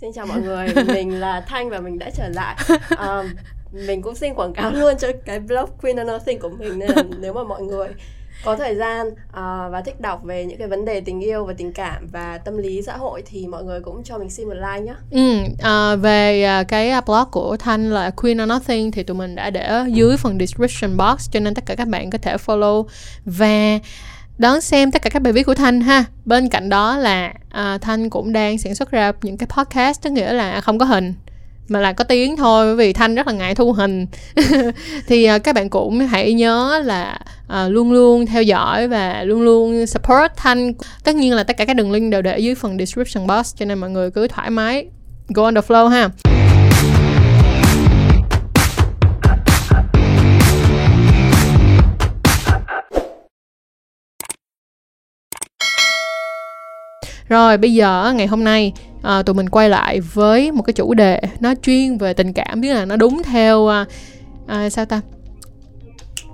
Xin chào mọi người, mình là Thanh và mình đã trở lại. Um, mình cũng xin quảng cáo luôn cho cái blog Queen and Nothing của mình nên là nếu mà mọi người có thời gian uh, và thích đọc về những cái vấn đề tình yêu và tình cảm và tâm lý xã hội thì mọi người cũng cho mình xin một like nhé. Ừ, à, về à, cái blog của Thanh là Queen or Nothing thì tụi mình đã để dưới phần description box cho nên tất cả các bạn có thể follow và đón xem tất cả các bài viết của Thanh ha. Bên cạnh đó là à, Thanh cũng đang sản xuất ra những cái podcast tức nghĩa là không có hình mà là có tiếng thôi bởi vì thanh rất là ngại thu hình. Thì uh, các bạn cũng hãy nhớ là uh, luôn luôn theo dõi và luôn luôn support thanh. Tất nhiên là tất cả các đường link đều để dưới phần description box cho nên mọi người cứ thoải mái go on the flow ha. Rồi bây giờ ngày hôm nay à, tụi mình quay lại với một cái chủ đề nó chuyên về tình cảm biết là nó đúng theo à, à, sao ta?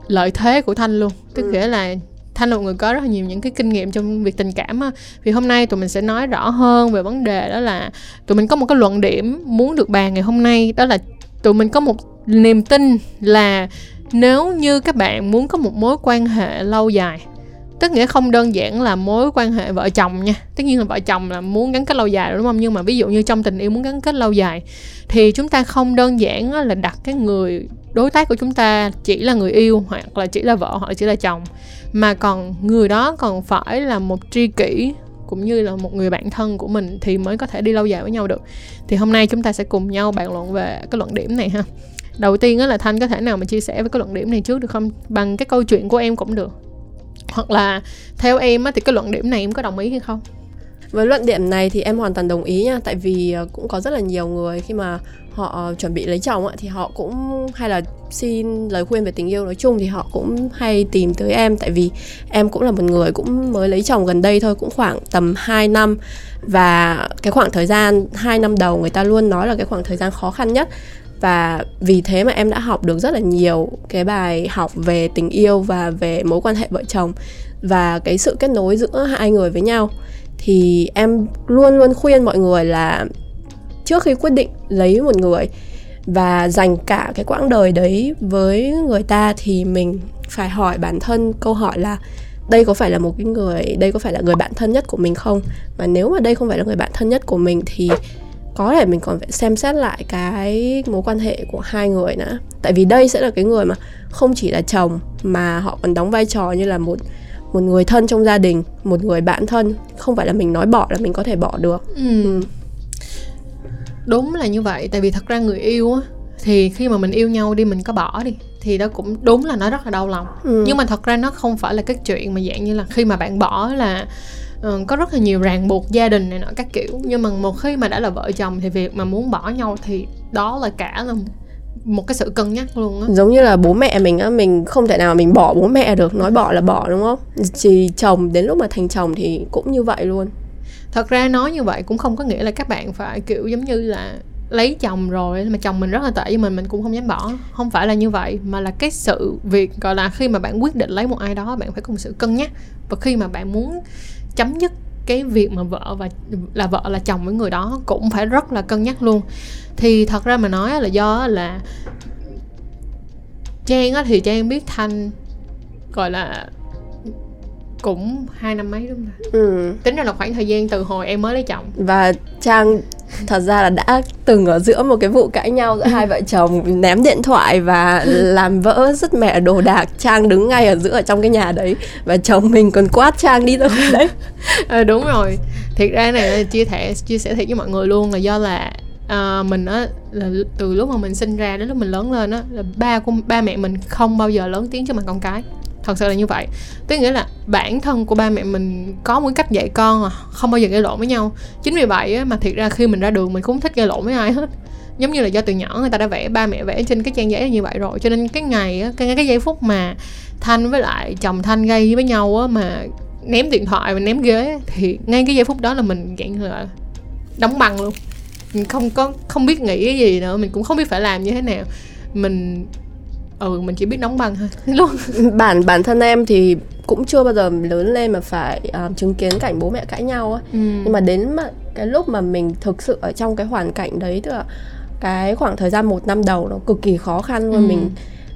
Lợi thế của thanh luôn. Tức ừ. nghĩa là thanh là một người có rất là nhiều những cái kinh nghiệm trong việc tình cảm á. Vì hôm nay tụi mình sẽ nói rõ hơn về vấn đề đó là tụi mình có một cái luận điểm muốn được bàn ngày hôm nay đó là tụi mình có một niềm tin là nếu như các bạn muốn có một mối quan hệ lâu dài tức nghĩa không đơn giản là mối quan hệ vợ chồng nha. Tất nhiên là vợ chồng là muốn gắn kết lâu dài đúng không? Nhưng mà ví dụ như trong tình yêu muốn gắn kết lâu dài, thì chúng ta không đơn giản là đặt cái người đối tác của chúng ta chỉ là người yêu hoặc là chỉ là vợ hoặc chỉ là chồng, mà còn người đó còn phải là một tri kỷ cũng như là một người bạn thân của mình thì mới có thể đi lâu dài với nhau được. Thì hôm nay chúng ta sẽ cùng nhau bàn luận về cái luận điểm này ha. Đầu tiên là thanh có thể nào mà chia sẻ với cái luận điểm này trước được không? Bằng cái câu chuyện của em cũng được hoặc là theo em á, thì cái luận điểm này em có đồng ý hay không? Với luận điểm này thì em hoàn toàn đồng ý nha. Tại vì ờ, cũng có rất là nhiều người khi mà họ chuẩn bị lấy chồng thì họ cũng hay là xin lời khuyên về tình yêu nói chung thì họ cũng hay tìm tới em. Tại vì em cũng là một người cũng mới lấy chồng gần đây thôi cũng khoảng tầm 2 năm. Và cái khoảng thời gian 2 năm đầu người ta luôn nói là cái khoảng thời gian khó khăn nhất và vì thế mà em đã học được rất là nhiều cái bài học về tình yêu và về mối quan hệ vợ chồng và cái sự kết nối giữa hai người với nhau. Thì em luôn luôn khuyên mọi người là trước khi quyết định lấy một người và dành cả cái quãng đời đấy với người ta thì mình phải hỏi bản thân câu hỏi là đây có phải là một cái người, đây có phải là người bạn thân nhất của mình không? Và nếu mà đây không phải là người bạn thân nhất của mình thì có thể mình còn phải xem xét lại cái mối quan hệ của hai người nữa tại vì đây sẽ là cái người mà không chỉ là chồng mà họ còn đóng vai trò như là một một người thân trong gia đình một người bạn thân không phải là mình nói bỏ là mình có thể bỏ được ừ. Ừ. đúng là như vậy tại vì thật ra người yêu á thì khi mà mình yêu nhau đi mình có bỏ đi thì đó cũng đúng là nó rất là đau lòng ừ. nhưng mà thật ra nó không phải là cái chuyện mà dạng như là khi mà bạn bỏ là uh, có rất là nhiều ràng buộc gia đình này nọ các kiểu. Nhưng mà một khi mà đã là vợ chồng thì việc mà muốn bỏ nhau thì đó là cả là một cái sự cân nhắc luôn á. Giống như là bố mẹ mình á mình không thể nào mình bỏ bố mẹ được. Nói bỏ là bỏ đúng không? Chỉ chồng đến lúc mà thành chồng thì cũng như vậy luôn. Thật ra nói như vậy cũng không có nghĩa là các bạn phải kiểu giống như là lấy chồng rồi mà chồng mình rất là tệ với mình mình cũng không dám bỏ. Không phải là như vậy mà là cái sự việc gọi là khi mà bạn quyết định lấy một ai đó bạn phải có một sự cân nhắc. Và khi mà bạn muốn chấm dứt cái việc mà vợ và, là vợ là chồng với người đó cũng phải rất là cân nhắc luôn. Thì thật ra mà nói là do là trang á thì trang biết thanh, gọi là cũng hai năm mấy đúng không ừ. tính ra là khoảng thời gian từ hồi em mới lấy chồng. Và trang thật ra là đã từng ở giữa một cái vụ cãi nhau giữa hai vợ chồng ném điện thoại và làm vỡ rất mẹ đồ đạc. Trang đứng ngay ở giữa ở trong cái nhà đấy và chồng mình còn quát trang đi ra đấy. À, đúng rồi. Thiệt ra này chia sẻ chia sẻ thiệt với mọi người luôn là do là à, mình á là từ lúc mà mình sinh ra đến lúc mình lớn lên á là ba của ba mẹ mình không bao giờ lớn tiếng cho mặt con cái thật sự là như vậy. Tức nghĩa là bản thân của ba mẹ mình có một cách dạy con à không bao giờ gây lộn với nhau. Chính vì vậy á, mà thiệt ra khi mình ra đường mình cũng không thích gây lộn với ai hết. Giống như là do từ nhỏ người ta đã vẽ ba mẹ vẽ trên cái trang giấy như vậy rồi. Cho nên cái ngày á cái cái giây phút mà thanh với lại chồng thanh gây với nhau á mà ném điện thoại và ném ghế thì ngay cái giây phút đó là mình dạng là đóng băng luôn. Mình không có không biết nghĩ cái gì nữa. Mình cũng không biết phải làm như thế nào. Mình ừ mình chỉ biết đóng băng thôi. Luôn bản bản thân em thì cũng chưa bao giờ lớn lên mà phải uh, chứng kiến cảnh bố mẹ cãi nhau ấy ừ. nhưng mà đến mà cái lúc mà mình thực sự ở trong cái hoàn cảnh đấy tức là cái khoảng thời gian một năm đầu nó cực kỳ khó khăn luôn. Ừ. mình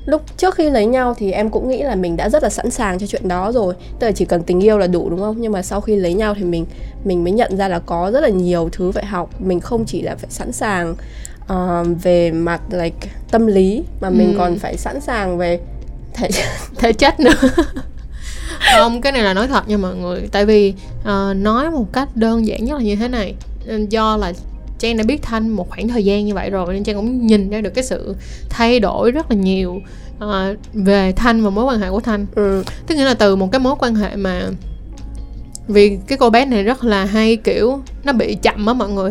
lúc trước khi lấy nhau thì em cũng nghĩ là mình đã rất là sẵn sàng cho chuyện đó rồi. Tức là chỉ cần tình yêu là đủ đúng không? Nhưng mà sau khi lấy nhau thì mình mình mới nhận ra là có rất là nhiều thứ phải học. Mình không chỉ là phải sẵn sàng uh, về mặt like tâm lý mà mình Ừ. còn phải sẵn sàng về thể thể chất nữa. Không cái này là nói thật nha mọi người. Tại vì ờ, nói một cách đơn giản nhất là như thế này. Do là Trang đã biết Thanh một khoảng thời gian như vậy rồi nên Trang cũng nhìn ra được cái sự thay đổi rất là nhiều ờ, về Thanh và mối quan hệ của Thanh. Ừ, tức nghĩa là từ một cái mối quan hệ mà vì cái cô bé này rất là hay kiểu nó bị chậm á mọi người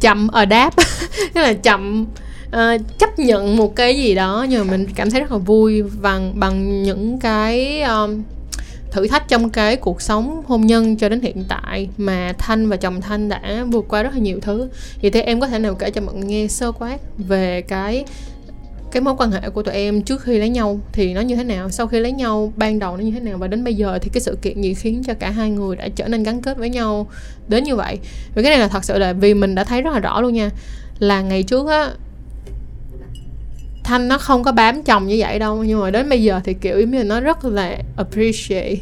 chậm ở đáp tức là chậm uh, chấp nhận một cái gì đó. Nhưng mà mình cảm thấy rất là vui bằng bằng những cái um, thử thách trong cái cuộc sống hôn nhân cho đến hiện tại mà Thanh và chồng Thanh đã vượt qua rất là nhiều thứ. Vậy thì em có thể nào kể cho mọi người nghe sơ quát về cái cái mối quan hệ của tụi em trước khi lấy nhau thì nó như thế nào, sau khi lấy nhau, ban đầu nó như thế nào và đến bây giờ thì cái sự kiện gì khiến cho cả hai người đã trở nên gắn kết với nhau đến như vậy? Vì cái này là thật sự là vì mình đã thấy rất là rõ luôn nha. Là ngày trước á thanh nó không có bám chồng như vậy đâu nhưng mà đến bây giờ thì kiểu giống như nó rất là appreciate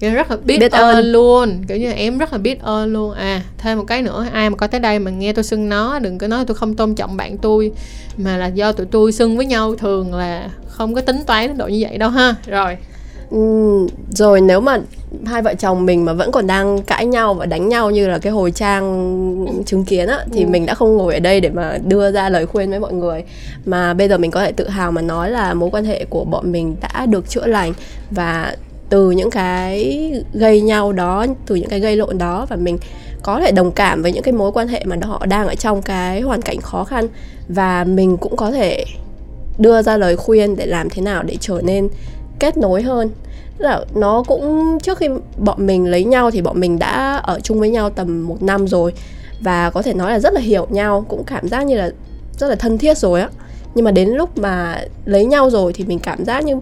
kiểu rất là biết, Biết ơn. ơn. luôn kiểu như em rất là biết ơn luôn à thêm một cái nữa ai mà có tới đây mà nghe tôi xưng nó đừng có nói tôi không tôn trọng bạn tôi mà là do tụi tôi xưng với nhau thường là không có tính toán đến độ như vậy đâu ha rồi Ừm, rồi nếu mà hai vợ chồng mình mà vẫn còn đang cãi nhau và đánh nhau như là cái hồi trang chứng kiến á thì Ừ. mình đã không ngồi ở đây để mà đưa ra lời khuyên với mọi người mà bây giờ mình có thể tự hào mà nói là mối quan hệ của bọn mình đã được chữa lành và từ những cái gây nhau đó từ những cái gây lộn đó và mình có thể đồng cảm với những cái mối quan hệ mà họ đang ở trong cái hoàn cảnh khó khăn và mình cũng có thể đưa ra lời khuyên để làm thế nào để trở nên kết nối hơn. Là nó cũng, trước khi bọn mình lấy nhau thì bọn mình đã ở chung với nhau tầm một năm rồi và có thể nói là rất là hiểu nhau, cũng cảm giác như là rất là thân thiết rồi á. Nhưng mà đến lúc mà lấy nhau rồi thì mình cảm giác như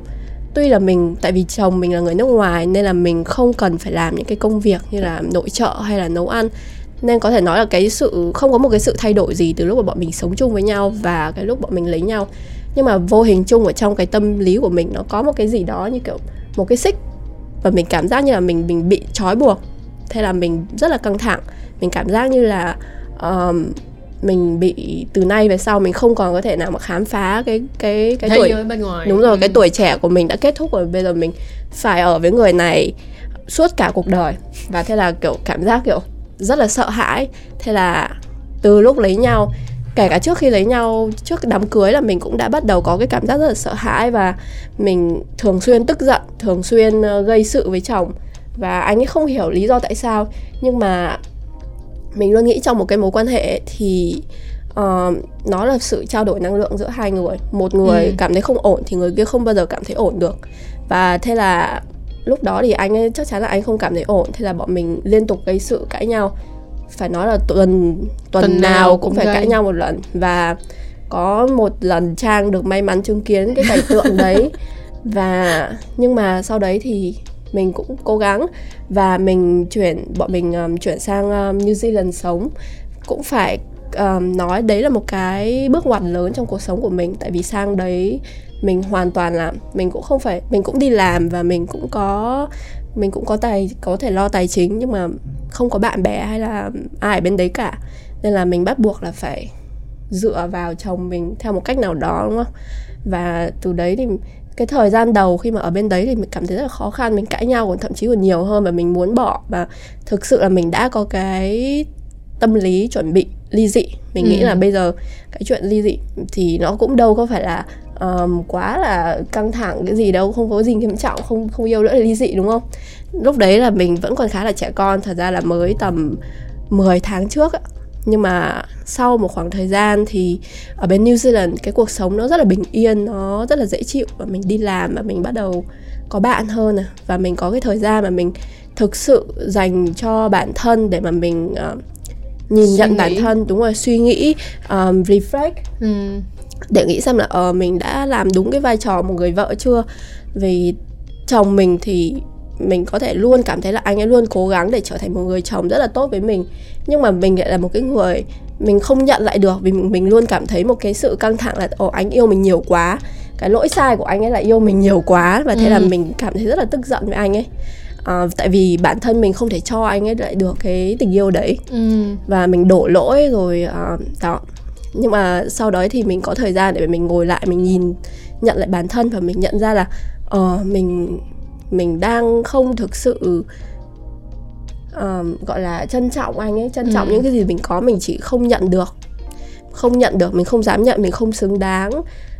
tuy là mình, tại vì chồng mình là người nước ngoài nên là mình không cần phải làm những cái công việc như là nội trợ hay là nấu ăn. Nên có thể nói là cái sự, không có một cái sự thay đổi gì từ lúc mà bọn mình sống chung với nhau và cái lúc bọn mình lấy nhau nhưng mà vô hình chung ở trong cái tâm lý của mình nó có một cái gì đó như kiểu một cái xích và mình cảm giác như là mình mình bị trói buộc. Thế là mình rất là căng thẳng. Mình cảm giác như là um, mình bị từ nay về sau mình không còn có thể nào mà khám phá cái cái cái thế tuổi bên ngoài. Đúng rồi Ừ. cái tuổi trẻ của mình đã kết thúc rồi. Bây giờ mình phải ở với người này suốt cả cuộc đời. Và thế là kiểu cảm giác kiểu rất là sợ hãi. Thế là từ lúc lấy nhau kể cả trước khi lấy nhau trước đám cưới là mình cũng đã bắt đầu có cái cảm giác rất là sợ hãi và mình thường xuyên tức giận thường xuyên ờ, gây sự với chồng. Và anh ấy không hiểu lý do tại sao nhưng mà mình luôn nghĩ trong một cái mối quan hệ thì ờ, nó là sự trao đổi năng lượng giữa hai người. Một người Ừ. cảm thấy không ổn thì người kia không bao giờ cảm thấy ổn được. Và thế là lúc đó thì anh ấy chắc chắn là anh không cảm thấy ổn. Thế là bọn mình liên tục gây sự cãi nhau phải nói là tuần tuần, Tuần nào nào cũng cũng phải gây. cãi nhau một lần. Và có một lần trang được may mắn chứng kiến cái cảnh tượng đấy. Và nhưng mà sau đấy thì mình cũng cố gắng. Và mình chuyển bọn mình um, chuyển sang um, New Zealand sống. Cũng phải um, nói đấy là một cái bước ngoặt lớn trong cuộc sống của mình. Tại vì sang đấy mình hoàn toàn là mình cũng không phải mình cũng đi làm và mình cũng có mình cũng có tài có thể lo tài chính nhưng mà không có bạn bè hay là ai ở bên đấy cả. Nên là mình bắt buộc là phải dựa vào chồng mình theo một cách nào đó đúng không? Và từ đấy thì cái thời gian đầu khi mà ở bên đấy thì mình cảm thấy rất là khó khăn mình cãi nhau còn thậm chí còn nhiều hơn và mình muốn bỏ. Và thực sự là mình đã có cái tâm lý chuẩn bị ly dị. Mình nghĩ Ừ. là bây giờ cái chuyện ly dị thì nó cũng đâu có phải là um, quá là căng thẳng cái gì đâu không có gì nghiêm trọng không không yêu nữa là ly dị đúng không lúc đấy là mình vẫn còn khá là trẻ con thật ra là mới tầm 10 tháng trước ạ nhưng mà sau một khoảng thời gian thì ở bên New Zealand cái cuộc sống nó rất là bình yên nó rất là dễ chịu và mình đi làm và mình bắt đầu có bạn hơn à. và mình có cái thời gian mà mình thực sự dành cho bản thân để mà mình uh, nhìn Suy nhận bản nghĩ. thân đúng rồi suy nghĩ um, reflect ừ. Để nghĩ xem là ờ mình đã làm đúng cái vai trò một người vợ chưa? Vì chồng mình thì mình có thể luôn cảm thấy là anh ấy luôn cố gắng để trở thành một người chồng rất là tốt với mình. Nhưng mà mình lại là một cái người mình không nhận lại được vì mình, mình luôn cảm thấy một cái sự căng thẳng là ồ anh yêu mình nhiều quá. Cái lỗi sai của anh ấy là yêu mình nhiều quá. Và thế ừ. là mình cảm thấy rất là tức giận với anh ấy. À, tại vì bản thân mình không thể cho anh ấy lại được cái tình yêu đấy. Ừ. và mình đổ lỗi rồi à, đó nhưng mà sau đó thì mình có thời gian để mình ngồi lại mình nhìn nhận lại bản thân và mình nhận ra là uh, mình mình đang không thực sự um, gọi là trân trọng anh ấy trân trọng ừ. những cái gì mình có mình chỉ không nhận được không nhận được mình không dám nhận mình không xứng đáng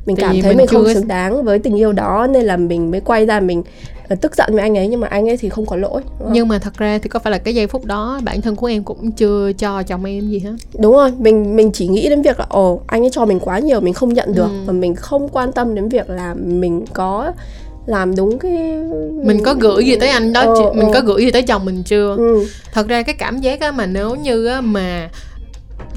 mình cảm thấy mình, mình không xứng đáng với tình yêu đó nên là mình mới quay ra mình ờ, tức giận với anh ấy nhưng mà anh ấy thì không có lỗi nhưng mà thật ra thì có phải là cái giây phút đó bản thân của em cũng chưa cho chồng em gì hết đúng rồi mình mình chỉ nghĩ đến việc là ồ anh ấy cho mình quá nhiều mình không nhận được ừ. và mình không quan tâm đến việc là mình có làm đúng cái mình có gửi gì tới anh đó ờ, mình ờ. có gửi gì tới chồng mình chưa ừ. thật ra cái cảm giác á mà nếu như á mà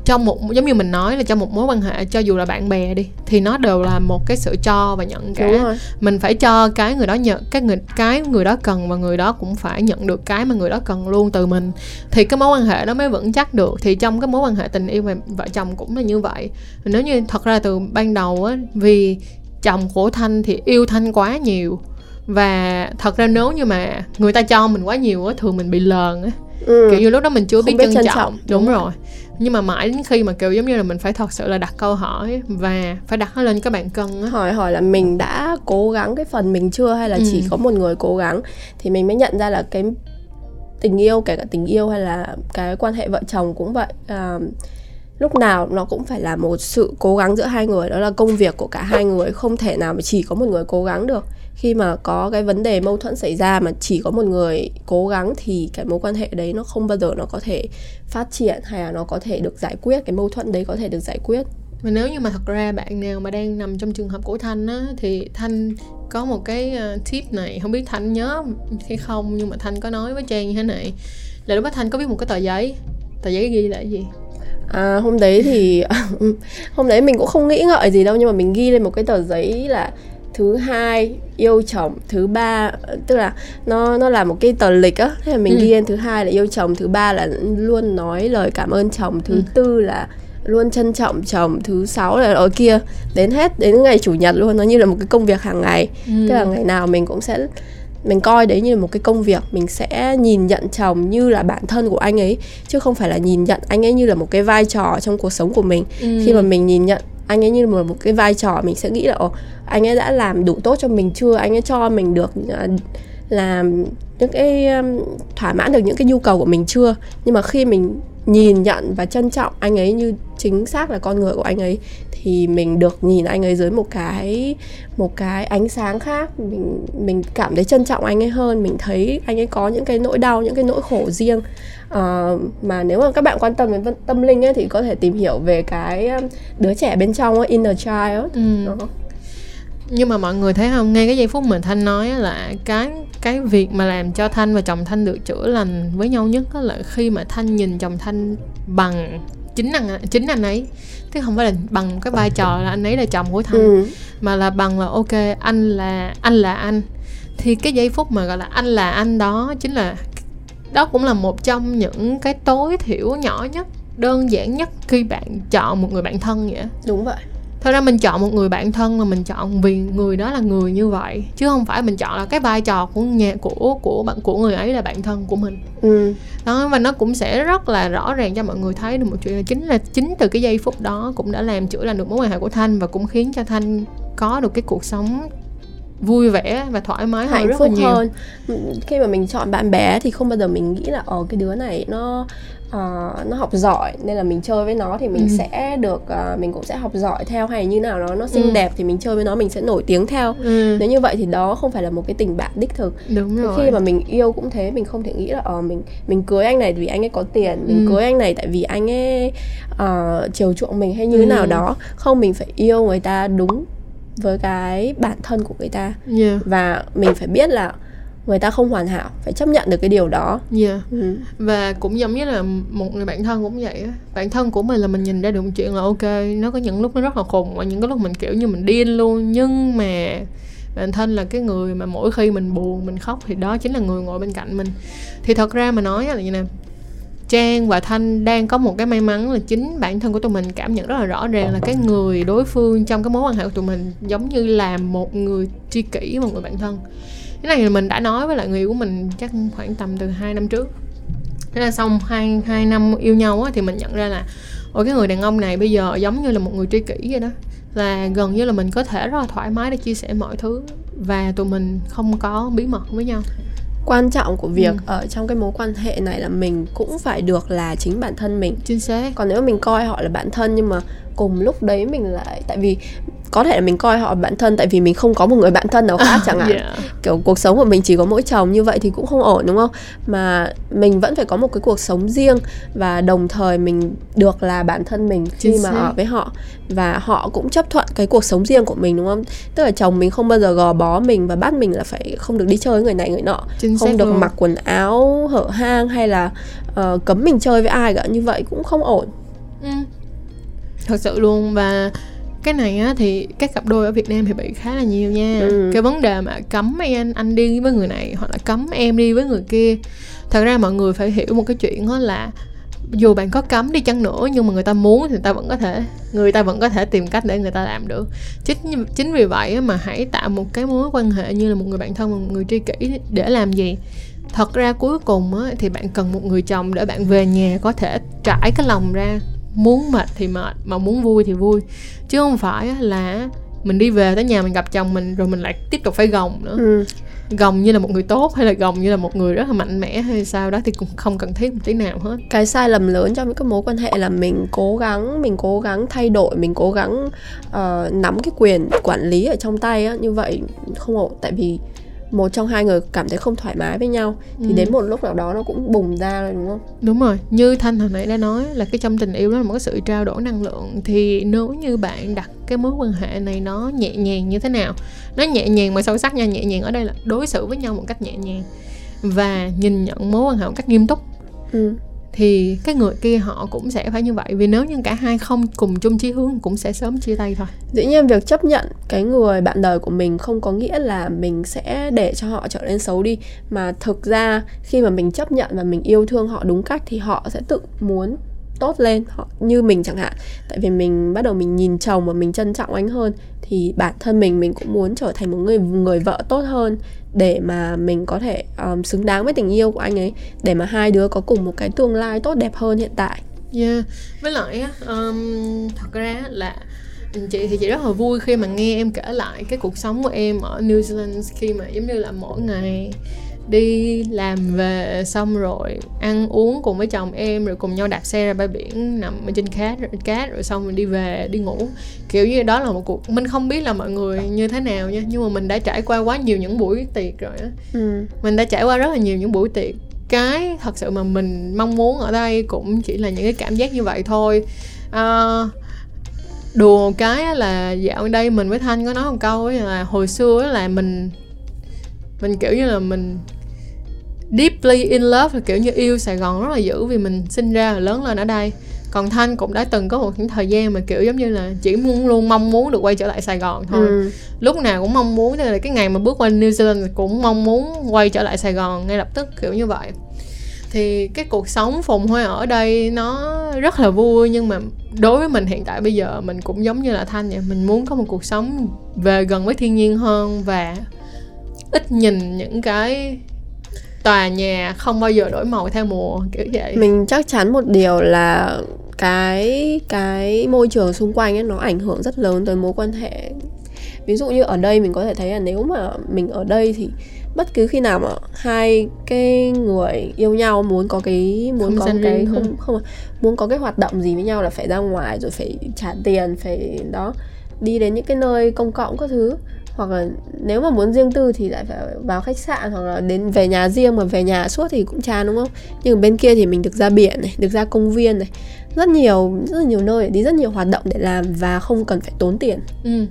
trong một giống như mình nói là trong một mối quan hệ cho dù là bạn bè đi thì nó đều là một cái sự cho và nhận cả. Mình phải cho cái người đó nhận cái người cái người đó cần và người đó cũng phải nhận được cái mà người đó cần luôn từ mình. Thì cái mối quan hệ đó mới vững chắc được. Thì trong cái mối quan hệ tình yêu và vợ chồng cũng là như vậy. Nếu như thật ra từ ban đầu á vì chồng của thanh thì yêu thanh quá nhiều và thật ra nếu như mà người ta cho mình quá nhiều á thường mình bị lờn á. Ừ. kiểu như lúc đó mình chưa biết, biết trân, trân trọng. trọng đúng, đúng. rồi. Nhưng mà mãi đến khi mà kiểu giống như là mình phải thật sự là đặt câu hỏi và phải đặt nó lên cái bàn cân á. Hỏi hỏi là mình đã cố gắng cái phần mình chưa hay là ừ. chỉ có một người cố gắng? Thì mình mới nhận ra là cái tình yêu kể cả tình yêu hay là cái quan hệ vợ chồng cũng vậy. À, lúc nào nó cũng phải là một sự cố gắng giữa hai người. Đó là công việc của cả hai người không thể nào mà chỉ có một người cố gắng được khi mà có cái vấn đề mâu thuẫn xảy ra mà chỉ có một người cố gắng thì cái mối quan hệ đấy nó không bao giờ nó có thể phát triển hay là nó có thể được giải quyết cái mâu thuẫn đấy có thể được giải quyết. Và nếu như mà thật ra bạn nào mà đang nằm trong trường hợp của thanh á thì thanh có một cái ờ, tip này không biết thanh nhớ hay không nhưng mà thanh có nói với trang như thế này. Là lúc đó thanh có biết một cái tờ giấy. Tờ giấy ghi là cái gì? À, hôm đấy thì hôm đấy mình cũng không nghĩ ngợi gì đâu nhưng mà mình ghi lên một cái tờ giấy là thứ hai yêu chồng thứ ba tức là nó nó là một cái tờ lịch á thế là mình ừ. ghi lên thứ hai là yêu chồng thứ ba là luôn nói lời cảm ơn chồng thứ ừ. tư là luôn trân trọng chồng thứ sáu là ở kia đến hết đến ngày chủ nhật luôn nó như là một cái công việc hàng ngày ừ. tức là ngày nào mình cũng sẽ mình coi đấy như là một cái công việc mình sẽ nhìn nhận chồng như là bản thân của anh ấy chứ không phải là nhìn nhận anh ấy như là một cái vai trò trong cuộc sống của mình ừ. khi mà mình nhìn nhận anh ấy như là một cái vai trò mình sẽ nghĩ là, ồ, anh ấy đã làm đủ tốt cho mình chưa? Anh ấy cho mình được à, làm những cái thỏa mãn được những cái nhu cầu của mình chưa? Nhưng mà khi mình nhìn nhận và trân trọng anh ấy như chính xác là con người của anh ấy thì mình được nhìn anh ấy dưới một cái một cái ánh sáng khác. Mình mình cảm thấy trân trọng anh ấy hơn mình thấy anh ấy có những cái nỗi đau những cái nỗi khổ riêng. Uh, mà nếu mà các bạn quan tâm đến tâm linh ấy thì có thể tìm hiểu về cái um, đứa trẻ bên trong ấy, inner child. Ừ. Đó nhưng mà mọi người thấy không? Ngay cái giây phút mà thanh nói là cái cái việc mà làm cho thanh và chồng thanh được chữa lành với nhau nhất đó là khi mà thanh nhìn chồng thanh bằng chính anh chính anh ấy. Chứ không phải là bằng cái vai trò là anh ấy là chồng của thanh ừ. mà là bằng là ok anh là anh là anh. Thì cái giây phút mà gọi là anh là anh đó chính là đó cũng là một trong những cái tối thiểu nhỏ nhất đơn giản nhất khi bạn chọn một người bạn thân vậy đúng vậy thật ra mình chọn một người bạn thân mà mình chọn vì người đó là người như vậy chứ không phải mình chọn là cái vai trò của nhà của của bạn của người ấy là bạn thân của mình ừ. đó và nó cũng sẽ rất là rõ ràng cho mọi người thấy được một chuyện là chính là chính từ cái giây phút đó cũng đã làm chữa lành được mối quan hệ của thanh và cũng khiến cho thanh có được cái cuộc sống vui vẻ và thoải mái hạnh phúc hơn khi mà mình chọn bạn bè thì không bao giờ mình nghĩ là ờ cái đứa này nó uh, nó học giỏi nên là mình chơi với nó thì mình ừ. sẽ được uh, mình cũng sẽ học giỏi theo hay như nào nó nó xinh ừ. đẹp thì mình chơi với nó mình sẽ nổi tiếng theo ừ. nếu như vậy thì đó không phải là một cái tình bạn đích thực đúng rồi khi mà mình yêu cũng thế mình không thể nghĩ là ờ uh, mình mình cưới anh này vì anh ấy có tiền mình ừ. cưới anh này tại vì anh ấy uh, chiều chuộng mình hay như ừ. nào đó không mình phải yêu người ta đúng với cái bản thân của người ta yeah. và mình phải biết là người ta không hoàn hảo phải chấp nhận được cái điều đó yeah. ừ. và cũng giống như là một người bạn thân cũng vậy bạn thân của mình là mình nhìn ra được một chuyện là ok nó có những lúc nó rất là khùng và những cái lúc mình kiểu như mình điên luôn nhưng mà bạn thân là cái người mà mỗi khi mình buồn mình khóc thì đó chính là người ngồi bên cạnh mình thì thật ra mà nói là như này Trang và Thanh đang có một cái may mắn là chính bản thân của tụi mình cảm nhận rất là rõ ràng là cái người đối phương trong cái mối quan hệ của tụi mình giống như là một người tri kỷ, một người bạn thân. Cái này là mình đã nói với lại người yêu của mình chắc khoảng tầm từ 2 năm trước. Thế là xong hai hai năm yêu nhau á, thì mình nhận ra là ôi cái người đàn ông này bây giờ giống như là một người tri kỷ vậy đó là gần như là mình có thể rất là thoải mái để chia sẻ mọi thứ và tụi mình không có bí mật với nhau quan trọng của việc ừ. ở trong cái mối quan hệ này là mình cũng phải được là chính bản thân mình chính xác còn nếu mình coi họ là bạn thân nhưng mà cùng lúc đấy mình lại tại vì có thể là mình coi họ bạn thân tại vì mình không có một người bạn thân nào khác chẳng hạn. Yeah. kiểu cuộc sống của mình chỉ có mỗi chồng như vậy thì cũng không ổn đúng không? Mà mình vẫn phải có một cái cuộc sống riêng và đồng thời mình được là bản thân mình khi Chính mà ở với họ. Và họ cũng chấp thuận cái cuộc sống riêng của mình đúng không? Tức là chồng mình không bao giờ gò bó mình và bắt mình là phải không được đi chơi với người này người nọ. Chính không được luôn. mặc quần áo hở hang hay là uh, cấm mình chơi với ai cả. Như vậy cũng không ổn. Ừ. thật sự luôn. Và cái này á thì các cặp đôi ở Việt Nam thì bị khá là nhiều nha. Ừ. cái vấn đề mà cấm anh anh đi với người này hoặc là cấm em đi với người kia. Thật ra mọi người phải hiểu một cái chuyện đó là dù bạn có cấm đi chăng nữa nhưng mà người ta muốn thì người ta vẫn có thể người ta vẫn có thể tìm cách để người ta làm được. Chính chính vì vậy mà hãy tạo một cái mối quan hệ như là một người bạn thân một người tri kỷ để làm gì? Thật ra cuối cùng thì bạn cần một người chồng để bạn về nhà có thể trải cái lòng ra muốn mệt thì mệt mà muốn vui thì vui. Chứ không phải là mình đi về tới nhà mình gặp chồng mình rồi mình lại tiếp tục phải gồng nữa. Ừ. gồng như là một người tốt hay là gồng như là một người rất là mạnh mẽ hay sao đó thì cũng không cần thiết một tí nào hết. Cái sai lầm lớn trong những cái mối quan hệ là mình cố gắng mình cố gắng thay đổi mình cố gắng uh, nắm cái quyền quản lý ở trong tay á như vậy không ổn. Tại vì một trong hai người cảm thấy không thoải mái với nhau thì ừ. đến một lúc nào đó nó cũng bùng ra rồi đúng không? Đúng rồi như thanh hồi nãy đã nói là cái trong tình yêu đó là một cái sự trao đổi năng lượng thì nếu như bạn đặt cái mối quan hệ này nó nhẹ nhàng như thế nào? Nó nhẹ nhàng mà sâu sắc nha nhẹ nhàng ở đây là đối xử với nhau một cách nhẹ nhàng và nhìn nhận mối quan hệ một cách nghiêm túc. Ừ thì cái người kia họ cũng sẽ phải như vậy. Vì nếu như cả hai không cùng chung chí hướng cũng sẽ sớm chia tay thôi. Dĩ nhiên việc chấp nhận cái người bạn đời của mình không có nghĩa là mình sẽ để cho họ trở nên xấu đi. Mà thực ra khi mà mình chấp nhận và mình yêu thương họ đúng cách thì họ sẽ tự muốn tốt lên họ như mình chẳng hạn. Tại vì mình bắt đầu mình nhìn chồng và mình trân trọng anh hơn thì bản thân mình mình cũng muốn trở thành một người người vợ tốt hơn để mà mình có thể um, xứng đáng với tình yêu của anh ấy để mà hai đứa có cùng một cái tương lai tốt đẹp hơn hiện tại. Yeah, với lại um, thật ra là chị thì chị rất là vui khi mà nghe em kể lại cái cuộc sống của em ở New Zealand khi mà giống như là mỗi ngày đi làm về xong rồi ăn uống cùng với chồng em rồi cùng nhau đạp xe ra bãi biển nằm ở trên cát rồi cát rồi xong mình đi về đi ngủ. Kiểu như đó là một cuộc mình không biết là mọi người như thế nào nha nhưng mà mình đã trải qua quá nhiều những buổi tiệc rồi á. Ừ. mình đã trải qua rất là nhiều những buổi tiệc. Cái thật sự mà mình mong muốn ở đây cũng chỉ là những cái cảm giác như vậy thôi. À, đùa một cái là dạo đây mình với thanh có nói một câu là hồi xưa là mình mình kiểu như là mình deeply in love là kiểu như yêu Sài Gòn rất là dữ vì mình sinh ra và lớn lên ở đây. Còn Thanh cũng đã từng có một những thời gian mà kiểu giống như là chỉ muốn luôn mong muốn được quay trở lại Sài Gòn thôi. Ừ. lúc nào cũng mong muốn là cái ngày mà bước qua New Zealand cũng mong muốn quay trở lại Sài Gòn ngay lập tức kiểu như vậy. Thì cái cuộc sống phùng hoa ở đây nó rất là vui nhưng mà đối với mình hiện tại bây giờ mình cũng giống như là thanh vậy mình muốn có một cuộc sống về gần với thiên nhiên hơn và ít nhìn những cái tòa nhà không bao giờ đổi màu theo mùa kiểu vậy. Mình chắc chắn một điều là cái cái môi trường xung quanh ấy nó ảnh hưởng rất lớn tới mối quan hệ. Ví dụ như ở đây mình có thể thấy là nếu mà mình ở đây thì bất cứ khi nào mà hai cái người yêu nhau muốn có cái muốn không có cái không không muốn có cái hoạt động gì với nhau là phải ra ngoài rồi phải trả tiền phải đó đi đến những cái nơi công cộng các thứ hoặc là nếu mà muốn riêng tư thì lại phải vào khách sạn hoặc là đến về nhà riêng mà về nhà suốt thì cũng chán đúng không? Nhưng bên kia thì mình được ra biển này được ra công viên này. Rất nhiều rất là nhiều nơi để đi rất nhiều hoạt động để làm và không cần phải tốn tiền. Ừ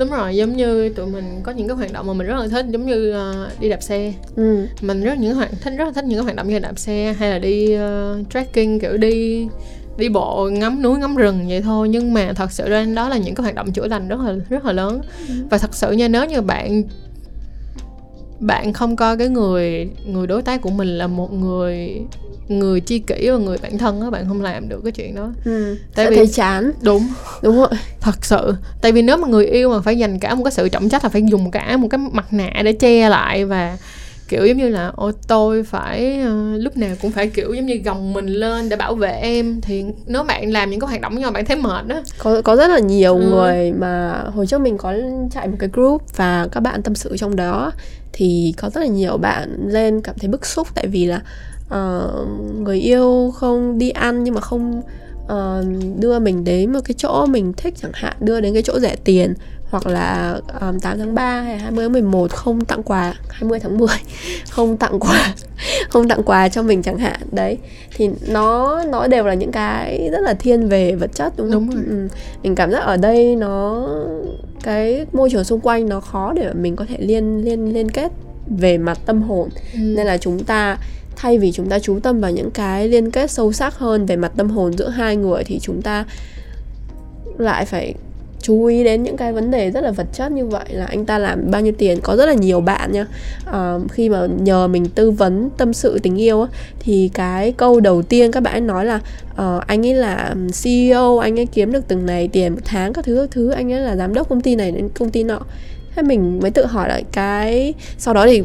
đúng rồi giống như tụi mình có những cái hoạt động mà mình rất là thích giống như uh, đi đạp xe. Ừ. mình rất những hoạt thích rất là thích những cái hoạt động như đạp xe hay là đi uh, trekking kiểu đi đi bộ ngắm núi ngắm rừng vậy thôi. Nhưng mà thật sự ra đó là những cái hoạt động chữa lành rất là rất là lớn. Và thật sự nha nếu như bạn bạn không coi cái người người đối tác của mình là một người người chi kỷ và người bạn thân á bạn không làm được cái chuyện đó. Ừ. Tại vì- thấy chán. Đúng. Đúng rồi. Thật sự. Tại vì nếu mà người yêu mà phải dành cả một cái sự trọng trách là phải dùng cả một cái mặt nạ để che lại và kiểu giống như là ôi tôi phải ờ, lúc nào cũng phải kiểu giống như gồng mình lên để bảo vệ em. Thì nếu bạn làm những cái hoạt động nhau bạn thấy mệt đó có có rất là nhiều Ừ. người mà hồi trước mình có chạy một cái group và các bạn tâm sự trong đó thì có rất là nhiều bạn lên cảm thấy bức xúc tại vì là ờ, người yêu không đi ăn nhưng mà không ờ, đưa mình đến một cái chỗ mình thích chẳng hạn đưa đến cái chỗ rẻ tiền hoặc là um, 8 tháng 3 hay 20 tháng 11 không tặng quà 20 tháng 10 không tặng quà không tặng quà cho mình chẳng hạn đấy thì nó nó đều là những cái rất là thiên về vật chất đúng không? Đúng rồi. Ừ. Mình cảm giác ở đây nó cái môi trường xung quanh nó khó để mình có thể liên liên liên kết về mặt tâm hồn nên là chúng ta thay vì chúng ta chú tâm vào những cái liên kết sâu sắc hơn về mặt tâm hồn giữa hai người thì chúng ta lại phải chú ý đến những cái vấn đề rất là vật chất như vậy là anh ta làm bao nhiêu tiền. Có rất là nhiều bạn nha. Ờ, khi mà nhờ mình tư vấn tâm sự tình yêu á, thì cái câu đầu tiên các bạn ấy nói là uh, anh ấy là CEO anh ấy kiếm được từng này tiền một tháng các thứ các thứ anh ấy là giám đốc công ty này đến công ty nọ. Thế mình mới tự hỏi lại cái sau đó thì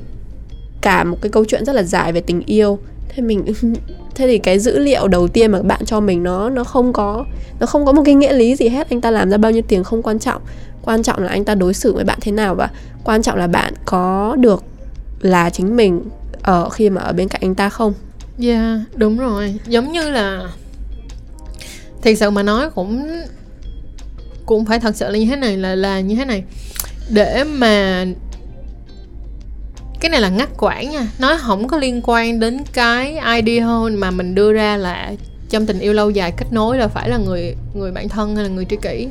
cả một cái câu chuyện rất là dài về tình yêu. Thế mình thế thì cái dữ liệu đầu tiên mà bạn cho mình nó nó không có, nó không có một cái nghĩa lý gì hết. Anh ta làm ra bao nhiêu tiền không quan trọng. Quan trọng là anh ta đối xử với bạn thế nào và quan trọng là bạn có được là chính mình ở khi mà ở bên cạnh anh ta không? Yeah đúng rồi. Giống như là thật sự mà nói cũng Cũng phải thật sự là như thế này, Là là như thế này. Để mà cái này là ngắt quãng nha. Nói không có liên quan đến cái idea mà mình đưa ra là Trong tình yêu lâu dài kết nối là phải là người người bạn thân hay là người tri kỷ.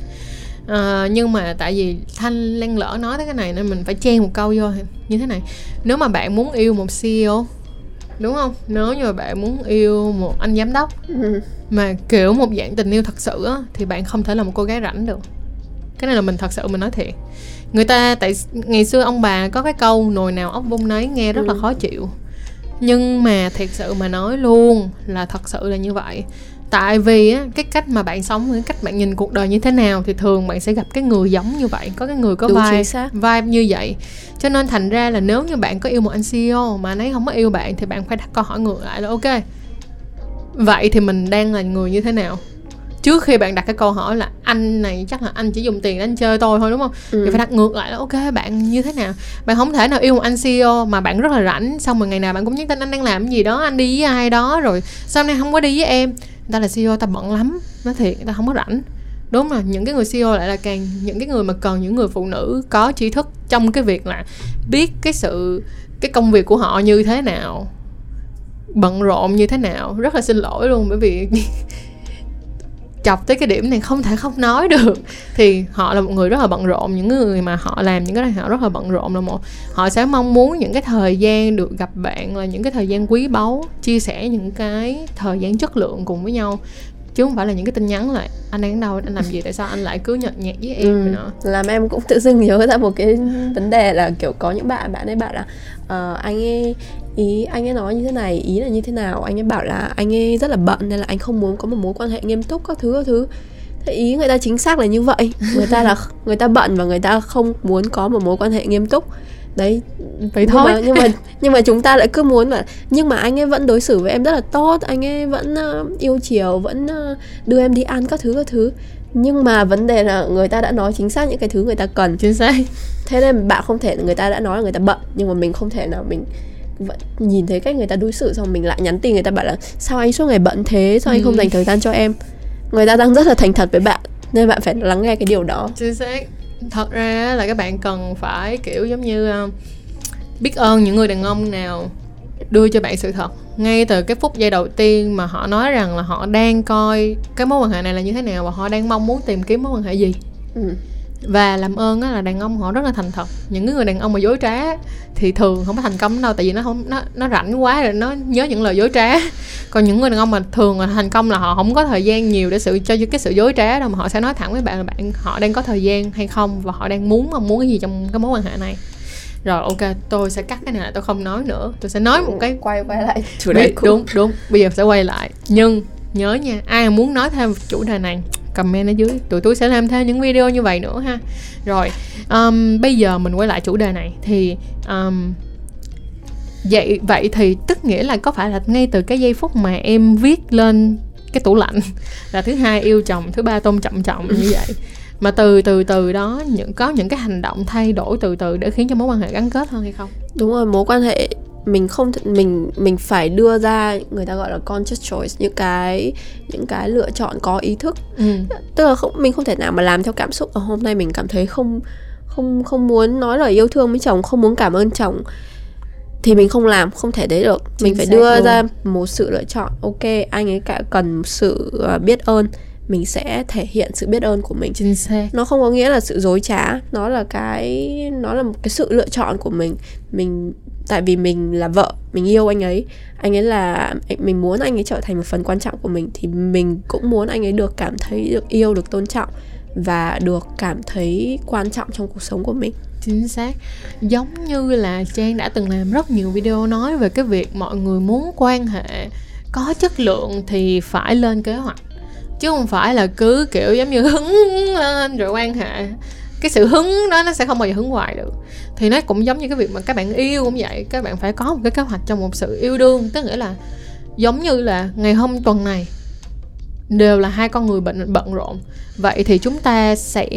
À, Nhưng mà tại vì Thanh len lỡ nói tới cái này Nên mình phải chen một câu vô Như thế này. Nếu mà bạn muốn yêu một CEO đúng không? Nếu như mà bạn muốn yêu một anh giám đốc ừ. mà kiểu một dạng tình yêu thật sự á thì bạn không thể là một cô gái rảnh được cái này là mình thật sự mình nói thiệt. Người ta tại ngày xưa ông bà có cái câu nồi nào ốc vung nấy nghe rất là Ừ. khó chịu. Nhưng mà thiệt sự mà nói luôn là thật sự là như vậy. Tại vì á cái cách mà bạn sống cái cách bạn nhìn cuộc đời như thế nào thì thường bạn sẽ gặp cái người giống như vậy có cái người có Đúng vai vibe như vậy. Cho nên thành ra là nếu như bạn có yêu một anh CEO mà anh ấy không có yêu bạn thì bạn phải đặt câu hỏi ngược lại là ok vậy thì mình đang là người như thế nào trước khi bạn đặt cái câu hỏi là anh này chắc là anh chỉ dùng tiền để anh chơi tôi thôi đúng không? Ừ. thì phải đặt ngược lại là ok bạn như thế nào? Bạn không thể nào yêu một anh CEO mà bạn rất là rảnh xong rồi ngày nào bạn cũng nhắn tin anh đang làm cái gì đó anh đi với ai đó rồi hôm nay không có đi với em? Người ta là CEO ta bận lắm nói thiệt người ta không có rảnh. Đúng là những cái người CEO lại là càng những cái người mà cần những người phụ nữ có tri thức trong cái việc là biết cái sự cái công việc của họ như thế nào bận rộn như thế nào. Rất là xin lỗi luôn bởi vì chọc tới cái điểm này không thể không nói được. Thì họ là một người rất là bận rộn, những người mà họ làm những cái này họ rất là bận rộn là một, họ sẽ mong muốn những cái thời gian được gặp bạn là những cái thời gian quý báu, chia sẻ những cái thời gian chất lượng cùng với nhau chứ không phải là những cái tin nhắn là anh đang đâu anh làm gì tại sao anh lại cứ nhợt nhạt với em Ừ, nữa làm em cũng tự dưng nhớ ra một cái vấn đề là kiểu có những bạn bạn ấy bảo là ờ, anh ấy ý anh ấy nói như thế này ý là như thế nào? Anh ấy bảo là anh ấy rất là bận nên là anh không muốn có một mối quan hệ nghiêm túc các thứ các thứ. Thế ý người ta chính xác là như vậy. Người ta là người ta bận và người ta không muốn có một mối quan hệ nghiêm túc đấy vậy nhưng thôi. mà, nhưng mà nhưng mà chúng ta lại cứ muốn mà nhưng mà anh ấy vẫn đối xử với em rất là tốt anh ấy vẫn ờ, yêu chiều vẫn ờ, đưa em đi ăn các thứ các thứ. Nhưng mà vấn đề là người ta đã nói chính xác những cái thứ người ta cần. Chính xác. Thế nên bạn không thể người ta đã nói là người ta bận nhưng mà mình không thể nào mình vẫn nhìn thấy cách người ta đối xử xong mình lại nhắn tin người ta bảo là sao anh suốt ngày bận thế? Sao anh không Ừ. dành thời gian cho em? Người ta đang rất là thành thật với bạn nên bạn phải lắng nghe cái điều đó. Chính xác thật ra là các bạn cần phải, kiểu, giống như ờ, biết ơn những người đàn ông nào đưa cho bạn sự thật ngay từ cái phút giây đầu tiên mà họ nói rằng là họ đang coi cái mối quan hệ này là như thế nào và họ đang mong muốn tìm kiếm mối quan hệ gì ừ và làm ơn á là đàn ông họ rất là thành thật. Những cái người đàn ông mà dối trá thì thường không có thành công đâu tại vì nó không nó nó rảnh quá rồi nó nhớ những lời dối trá. Còn những người đàn ông mà thường là thành công là họ không có thời gian nhiều để sự cho cái sự dối trá đâu mà họ sẽ nói thẳng với bạn là bạn họ đang có thời gian hay không và họ đang muốn mong muốn cái gì trong cái mối quan hệ này. Rồi ok tôi sẽ cắt cái này lại tôi không nói nữa. Tôi sẽ nói một cái quay quay lại chủ đề đúng đúng bây giờ sẽ quay lại. Nhưng nhớ nha ai muốn nói thêm chủ đề này comment ở dưới. Tụi tôi sẽ làm thêm những video như vậy nữa ha. Rồi um, bây giờ mình quay lại chủ đề này. Thì um, vậy vậy thì tức nghĩa là có phải là ngay từ cái giây phút mà em viết lên cái tủ lạnh là thứ hai yêu chồng thứ ba tôn trọng trọng như vậy? Mà từ từ từ đó những có những cái hành động thay đổi từ từ để khiến cho mối quan hệ gắn kết hơn hay không? Đúng rồi mối quan hệ mình không mình mình phải đưa ra người ta gọi là conscious choice những cái những cái lựa chọn có ý thức. Ừ. tức là không mình không thể nào mà làm theo cảm xúc ở hôm nay mình cảm thấy không không không muốn nói lời yêu thương với chồng không muốn cảm ơn chồng. Thì mình không làm không thể đấy được. Chính mình phải đưa luôn. ra một sự lựa chọn. Ok anh ấy cả cần sự ờ, biết ơn mình sẽ thể hiện sự biết ơn của mình. Chính xác. Nó không có nghĩa là sự dối trá nó là cái nó là một cái sự lựa chọn của mình. Mình tại vì mình là vợ mình yêu anh ấy anh ấy là mình muốn anh ấy trở thành một phần quan trọng của mình thì mình cũng muốn anh ấy được cảm thấy được yêu được tôn trọng và được cảm thấy quan trọng trong cuộc sống của mình. Chính xác. Giống như là trang đã từng làm rất nhiều video nói về cái việc mọi người muốn quan hệ có chất lượng thì phải lên kế hoạch chứ không phải là cứ kiểu giống như hứng lên rồi quan hệ. Cái sự hứng đó nó sẽ không bao giờ hứng hoài được. Thì nó cũng giống như cái việc mà các bạn yêu cũng vậy. Các bạn phải có một cái kế hoạch trong một sự yêu đương. Tức nghĩa là giống như là ngày hôm tuần này đều là hai con người bận bận rộn. Vậy thì chúng ta sẽ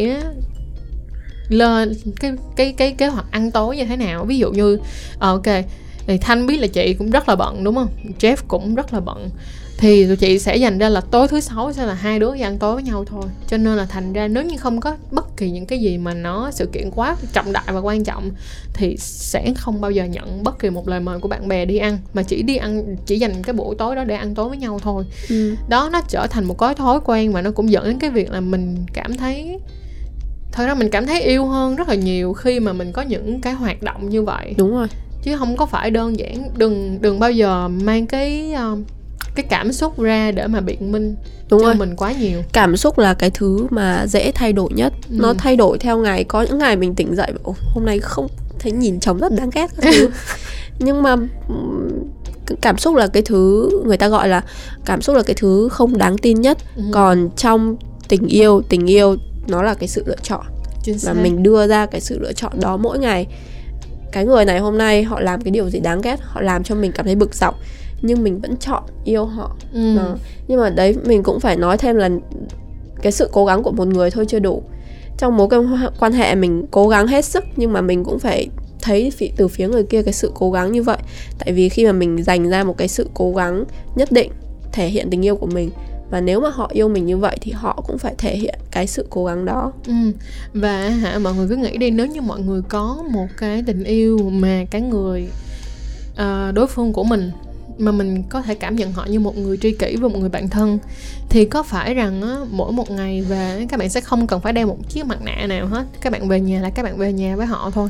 lên cái cái cái kế hoạch ăn tối như thế nào? Ví dụ như ờ, ok, thì thanh biết là chị cũng rất là bận, đúng không? Jeff cũng rất là bận thì tụi chị sẽ dành ra là tối thứ sáu sẽ là hai đứa đi ăn tối với nhau thôi. Cho nên là thành ra nếu như không có bất kỳ những cái gì mà nó sự kiện quá trọng đại và quan trọng thì sẽ không bao giờ nhận bất kỳ một lời mời của bạn bè đi ăn. Mà chỉ đi ăn chỉ dành cái buổi tối đó để ăn tối với nhau thôi. Ừ. đó nó trở thành một cái thói quen mà nó cũng dẫn đến cái việc là mình cảm thấy thật ra mình cảm thấy yêu hơn rất là nhiều khi mà mình có những cái hoạt động như vậy. Đúng rồi. Chứ không có phải đơn giản đừng đừng bao giờ mang cái uh, cái cảm xúc ra để mà biện minh đúng cho rồi. mình quá nhiều. Cảm xúc là cái thứ mà dễ thay đổi nhất. Ừ. nó thay đổi theo ngày. Có những ngày mình tỉnh dậy "Ồ, hôm nay không thấy nhìn chồng rất đáng ghét nhưng mà cảm xúc là cái thứ người ta gọi là cảm xúc là cái thứ không đáng tin nhất. Ừ. còn trong tình yêu tình yêu nó là cái sự lựa chọn. Và mình đưa ra cái sự lựa chọn đó mỗi ngày. Cái người này hôm nay họ làm cái điều gì đáng ghét họ làm cho mình cảm thấy bực dọc nhưng mình vẫn chọn yêu họ ừ. Đó. nhưng mà đấy mình cũng phải nói thêm là cái sự cố gắng của một người thôi chưa đủ trong mối quan- hệ mình cố gắng hết sức nhưng mà mình cũng phải thấy từ phía người kia cái sự cố gắng như vậy tại vì khi mà mình dành ra một cái sự cố gắng nhất định thể hiện tình yêu của mình và nếu mà họ yêu mình như vậy thì họ cũng phải thể hiện cái sự cố gắng đó Ừ. và hả mọi người cứ nghĩ đi nếu như mọi người có một cái tình yêu mà cái người ờ, đối phương của mình mà mình có thể cảm nhận họ như một người tri kỷ và một người bạn thân thì có phải rằng á, mỗi một ngày về các bạn sẽ không cần phải đeo một chiếc mặt nạ nào hết. Các bạn về nhà là các bạn về nhà với họ thôi.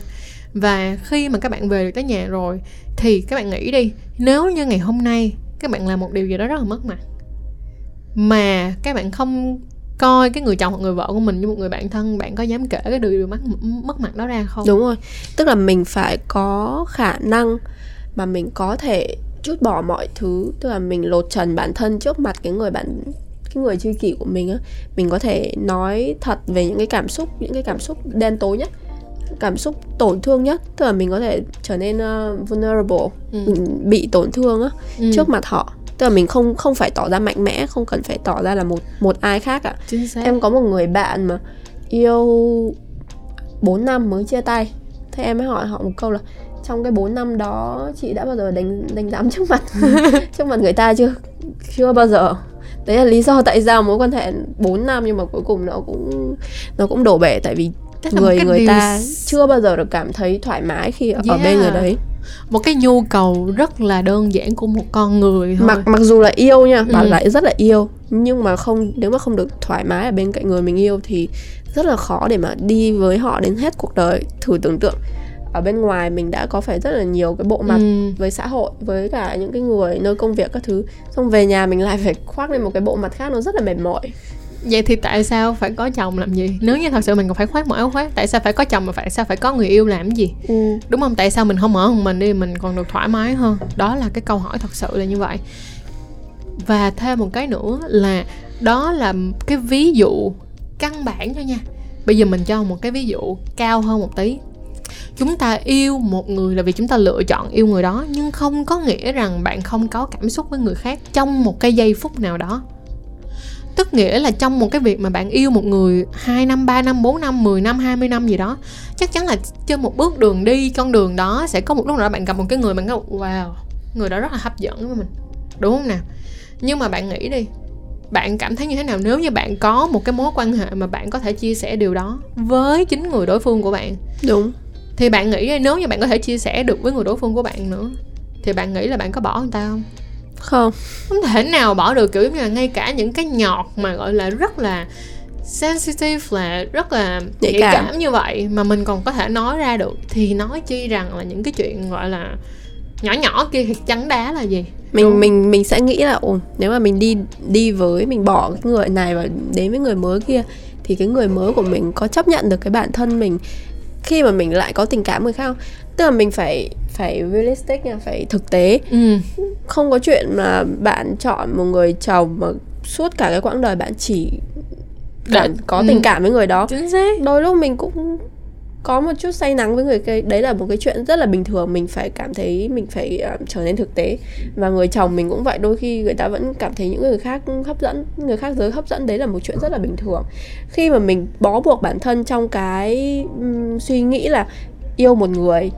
Và khi mà các bạn về được tới nhà rồi thì các bạn nghĩ đi nếu như ngày hôm nay các bạn làm một điều gì đó rất là mất mặt mà các bạn không coi cái người chồng hoặc người vợ của mình như một người bạn thân bạn có dám kể cái điều mất mất mặt đó ra không? Đúng rồi. Tức là mình phải có khả năng mà mình có thể chút bỏ mọi thứ tức là mình lột trần bản thân trước mặt cái người bạn cái người tri kỷ của mình á. Mình có thể nói thật về những cái cảm xúc những cái cảm xúc đen tối nhất cảm xúc tổn thương nhất. Tức là mình có thể trở nên uh, vulnerable Ừ. bị tổn thương á Ừ, trước mặt họ. Tức là mình không không phải tỏ ra mạnh mẽ không cần phải tỏ ra là một một ai khác chính xác. Em có một người bạn mà yêu 4 năm mới chia tay. Thế em mới hỏi họ một câu là trong cái 4 năm đó chị đã bao giờ đánh đánh giám trước mặt? Trước mặt người ta chưa? Chưa bao giờ. Đấy là lý do tại sao mối quan hệ 4 năm nhưng mà cuối cùng nó cũng nó cũng đổ bể. Tại vì một người người điều ta chưa bao giờ được cảm thấy thoải mái khi ở, ở Yeah. bên người đấy. Một cái nhu cầu rất là đơn giản của một con người thôi. Mặc mặc dù là yêu nha bảo Ừ. lại rất là yêu nhưng mà không nếu mà không được thoải mái ở bên cạnh người mình yêu thì rất là khó để mà đi với họ đến hết cuộc đời thử tưởng tượng ở bên ngoài mình đã có phải rất là nhiều cái bộ mặt Ừ. với xã hội với cả những cái người nơi công việc các thứ. Xong về nhà mình lại phải khoác lên một cái bộ mặt khác nó rất là mệt mỏi. Vậy thì tại sao phải có chồng làm gì? Nếu như thật sự mình còn phải khoác một áo khoác tại sao phải có chồng mà tại sao phải có người yêu làm gì? Ừ. đúng không? Tại sao mình không ở một mình đi mình còn được thoải mái hơn? Đó là cái câu hỏi thật sự là như vậy. Và thêm một cái nữa là đó là cái ví dụ căn bản thôi nha. Bây giờ mình cho một cái ví dụ cao hơn một tí chúng ta yêu một người là vì chúng ta lựa chọn yêu người đó nhưng không có nghĩa rằng bạn không có cảm xúc với người khác trong một cái giây phút nào đó. Tức nghĩa là trong một cái việc mà bạn yêu một người 2 năm, 3 năm, 4 năm, 10 năm, 20 năm gì đó chắc chắn là trên một bước đường đi con đường đó sẽ có một lúc nào đó bạn gặp một cái người bạn nói wow người đó rất là hấp dẫn với mình đúng không nào? Nhưng mà bạn nghĩ đi bạn cảm thấy như thế nào nếu như bạn có một cái mối quan hệ mà bạn có thể chia sẻ điều đó với chính người đối phương của bạn? Đúng thì bạn nghĩ nếu như bạn có thể chia sẻ được với người đối phương của bạn nữa thì bạn nghĩ là bạn có bỏ người ta không không không thể nào bỏ được kiểu như là ngay cả những cái nhọt mà gọi là rất là sensitive là rất là Nhạy nhạy cảm. cảm. như vậy mà mình còn có thể nói ra được thì nói chi rằng là những cái chuyện gọi là nhỏ nhỏ kia thì chắn đá là gì mình Đúng. mình mình sẽ nghĩ là ồ nếu mà mình đi đi với mình bỏ cái người này và đến với người mới kia thì cái người mới của mình có chấp nhận được cái bản thân mình khi mà mình lại có tình cảm người khác không? Tức là mình phải phải realistic nha phải thực tế. Ừ. Không có chuyện mà bạn chọn một người chồng mà suốt cả cái quãng đời bạn chỉ bạn có ừ. tình cảm với người đó. Đôi lúc mình cũng có một chút say nắng với người kia. Đấy là một cái chuyện rất là bình thường. Mình phải cảm thấy mình phải uh, trở nên thực tế. Và người chồng mình cũng vậy. Đôi khi người ta vẫn cảm thấy những người khác hấp dẫn người khác giới hấp dẫn. Đấy là một chuyện rất là bình thường. Khi mà mình bó buộc bản thân trong cái um, suy nghĩ là yêu một người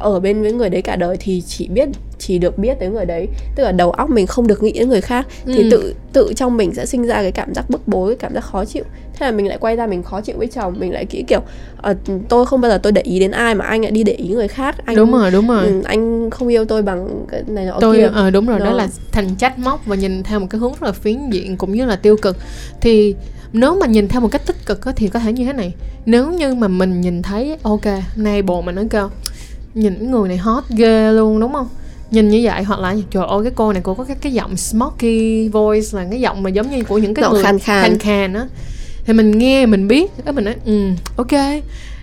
ở bên với người đấy cả đời thì chỉ biết chỉ được biết tới người đấy. Tức là đầu óc mình không được nghĩ đến người khác. Thì Ừ. tự tự trong mình sẽ sinh ra cái cảm giác bức bối cảm giác khó chịu. Thế là mình lại quay ra mình khó chịu với chồng. Mình lại nghĩ kiểu ờ, tôi không bao giờ tôi để ý đến ai mà anh lại đi để ý người khác. Anh đúng rồi đúng rồi. Ừ, anh không yêu tôi bằng cái này nọ tôi kia. ờ đúng rồi đó Đó. là thành trách móc và nhìn theo một cái hướng rất là phiến diện cũng như là tiêu cực. Thì nếu mà nhìn theo một cách tích cực thì có thể như thế này. Nếu như mà mình nhìn thấy ok nay bồ mình nói kêu nhìn người này hot ghê luôn đúng không? Nhìn như vậy hoặc là trời ơi cái cô này cô có cái cái giọng smoky voice là cái giọng mà giống như của những cái Giọng người khàn khàn. khàn khàn á. Thì mình nghe mình biết cái mình nói ừ ok.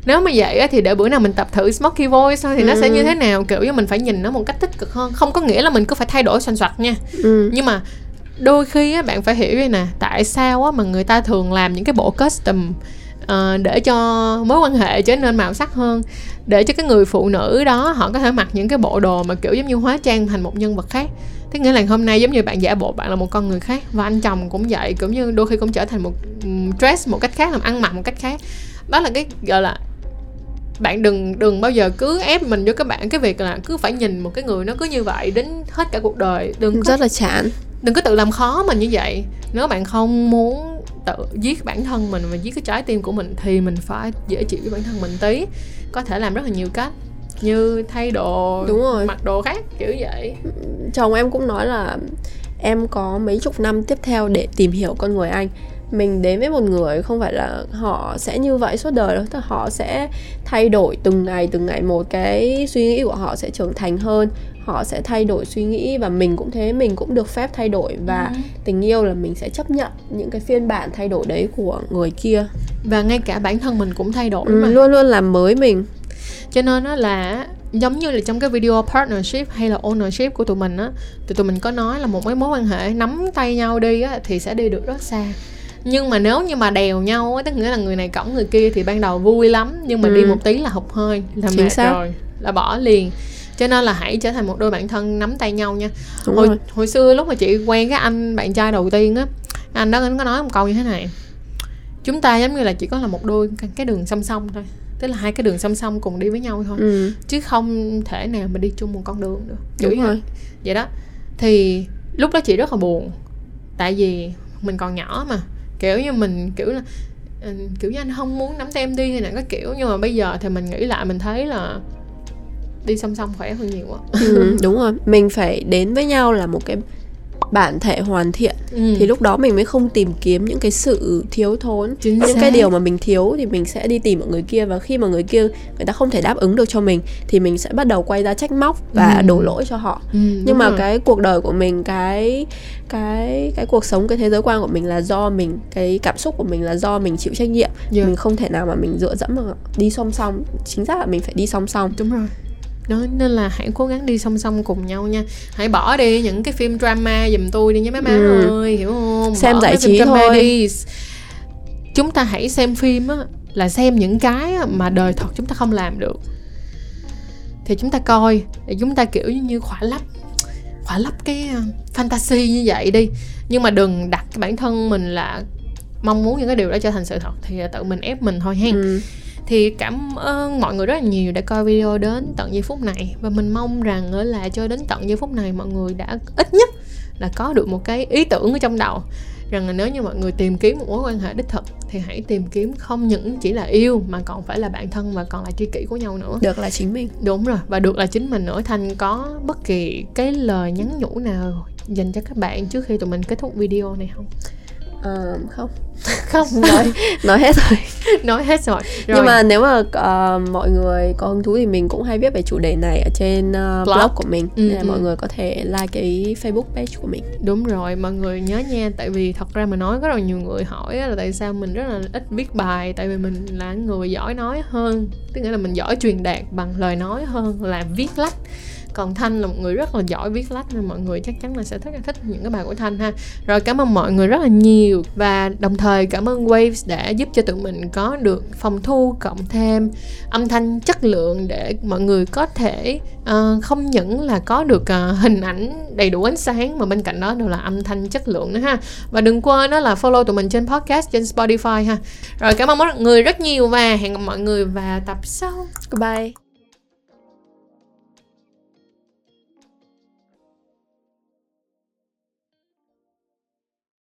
Nếu mà vậy thì để bữa nào mình tập thử smoky voice thôi thì nó sẽ Ừ. như thế nào? Kiểu như mình phải nhìn nó một cách tích cực hơn. Không có nghĩa là mình cứ phải thay đổi xoành xoạch nha. Ừ. nhưng mà đôi khi á, bạn phải hiểu đây nè tại sao á, mà người ta thường làm những cái bộ custom ờ, để cho mối quan hệ trở nên màu sắc hơn để cho cái người phụ nữ đó họ có thể mặc những cái bộ đồ mà kiểu giống như hóa trang thành một nhân vật khác. Tức nghĩa là hôm nay giống như bạn giả bộ bạn là một con người khác và anh chồng cũng vậy cũng như đôi khi cũng trở thành một dress một cách khác làm ăn mặc một cách khác. Đó là cái gọi là bạn đừng đừng bao giờ cứ ép mình vô các bạn cái việc là cứ phải nhìn một cái người nó cứ như vậy đến hết cả cuộc đời. Đừng có rất là chán. đừng có tự làm khó mình như vậy. Nếu bạn không muốn tự giết bản thân mình và giết cái trái tim của mình thì mình phải dễ chịu với bản thân mình tí có thể làm rất là nhiều cách như thay đồ Đúng rồi. mặc đồ khác kiểu vậy chồng em cũng nói là em có mấy chục năm tiếp theo để tìm hiểu con người anh mình đến với một người không phải là họ sẽ như vậy suốt đời đâu. Tức họ sẽ thay đổi từng ngày từng ngày một cái suy nghĩ của họ sẽ trưởng thành hơn. Họ sẽ thay đổi suy nghĩ và mình cũng thế mình cũng được phép thay đổi. Và Ừ. tình yêu là mình sẽ chấp nhận những cái phiên bản thay đổi đấy của người kia. Và ngay cả bản thân mình cũng thay đổi ừ, mà. luôn luôn làm mới mình. Cho nên nó là giống như là trong cái video partnership hay là ownership của tụi mình á thì tụi mình có nói là một cái mối quan hệ nắm tay nhau đi á thì sẽ đi được rất xa nhưng mà nếu như mà đèo nhau á tức nghĩa là người này cõng người kia thì ban đầu vui lắm nhưng mà Ừ. đi một tí là hụt hơi là Chính mệt xác. rồi là bỏ liền. Cho nên là hãy trở thành một đôi bạn thân nắm tay nhau nha. Đúng hồi, rồi. hồi xưa lúc mà chị quen cái anh bạn trai đầu tiên á anh đó anh có nói một câu như thế này. Chúng ta giống như là chỉ có là một đôi cái- đường song song thôi tức là hai cái đường song song cùng đi với nhau thôi. Ừ, chứ không thể nào mà đi chung một con đường được. Đúng như rồi. vậy đó. Thì lúc đó chị rất là buồn tại vì mình còn nhỏ mà kiểu như mình kiểu là ừ, kiểu như anh không muốn nắm tay em đi hay là cái kiểu nhưng mà bây giờ thì mình nghĩ lại mình thấy là đi song song khỏe hơn nhiều á. Ừ, đúng rồi. Mình phải đến với nhau là một cái bản thể hoàn thiện ừ. thì lúc đó mình mới không tìm kiếm những cái sự thiếu thốn Chính những xác. cái điều mà mình thiếu thì mình sẽ đi tìm ở người kia và khi mà người kia người ta không thể đáp ứng được cho mình thì mình sẽ bắt đầu quay ra trách móc và Ừ. đổ lỗi cho họ Ừ, nhưng mà rồi. cái cuộc đời của mình cái cái cái cuộc sống cái thế giới quan của mình là do mình cái cảm xúc của mình là do mình chịu trách nhiệm Dạ. mình không thể nào mà mình dựa dẫm mà đi song song chính xác là mình phải đi song song đúng rồi đó nên là hãy cố gắng đi song song cùng nhau nha hãy bỏ đi những cái phim drama giùm tôi đi nha mấy má Ừ. ơi hiểu không Xem Bỏ giải trí thôi. đi chúng ta hãy xem phim á là xem những cái mà đời thật chúng ta không làm được thì chúng ta coi để chúng ta kiểu như khỏa lấp khỏa lấp cái uh, fantasy như vậy đi nhưng mà đừng đặt cái bản thân mình là mong muốn những cái điều đó trở thành sự thật thì tự mình ép mình thôi hen ừ. Thì cảm ơn mọi người rất là nhiều đã coi video đến tận giây phút này. Và mình mong rằng ở là cho đến tận giây phút này mọi người đã ít nhất là có được một cái ý tưởng ở trong đầu rằng là nếu như mọi người tìm kiếm một mối quan hệ đích thực thì hãy tìm kiếm không những chỉ là yêu mà còn phải là bạn thân và còn là tri kỷ của nhau nữa. Được là chính mình. Đúng rồi và được là chính mình nữa. Thành có bất kỳ cái lời nhắn nhủ nào dành cho các bạn trước khi tụi mình kết thúc video này không Ờ, không. Không nói nói hết rồi. Nói hết rồi, rồi. nhưng mà nếu mà ờ, mọi người có hứng thú thì mình cũng hay viết về chủ đề này ở trên ờ, Blog. blog. của mình. Ừ, nên là ừ. mọi người có thể like cái facebook page của mình. Đúng rồi, mọi người nhớ nha. Tại vì thật ra mà nói có rất là nhiều người hỏi là tại sao mình rất là ít viết bài. Tại vì mình là người giỏi nói hơn. Tức nghĩa là mình giỏi truyền đạt bằng lời nói hơn là viết lách còn Thanh là một người rất là giỏi viết lách nên mọi người chắc chắn là sẽ rất là thích những cái bài của Thanh ha. Rồi cảm ơn mọi người rất là nhiều và đồng thời cảm ơn Waves đã giúp cho tụi mình có được phòng thu cộng thêm âm thanh chất lượng để mọi người có thể uh, không những là có được uh, hình ảnh đầy đủ ánh sáng mà bên cạnh đó đều là âm thanh chất lượng nữa ha. Và đừng quên đó là follow tụi mình trên podcast trên Spotify ha. Rồi cảm ơn mọi người rất nhiều và hẹn gặp mọi người vào tập sau. Goodbye.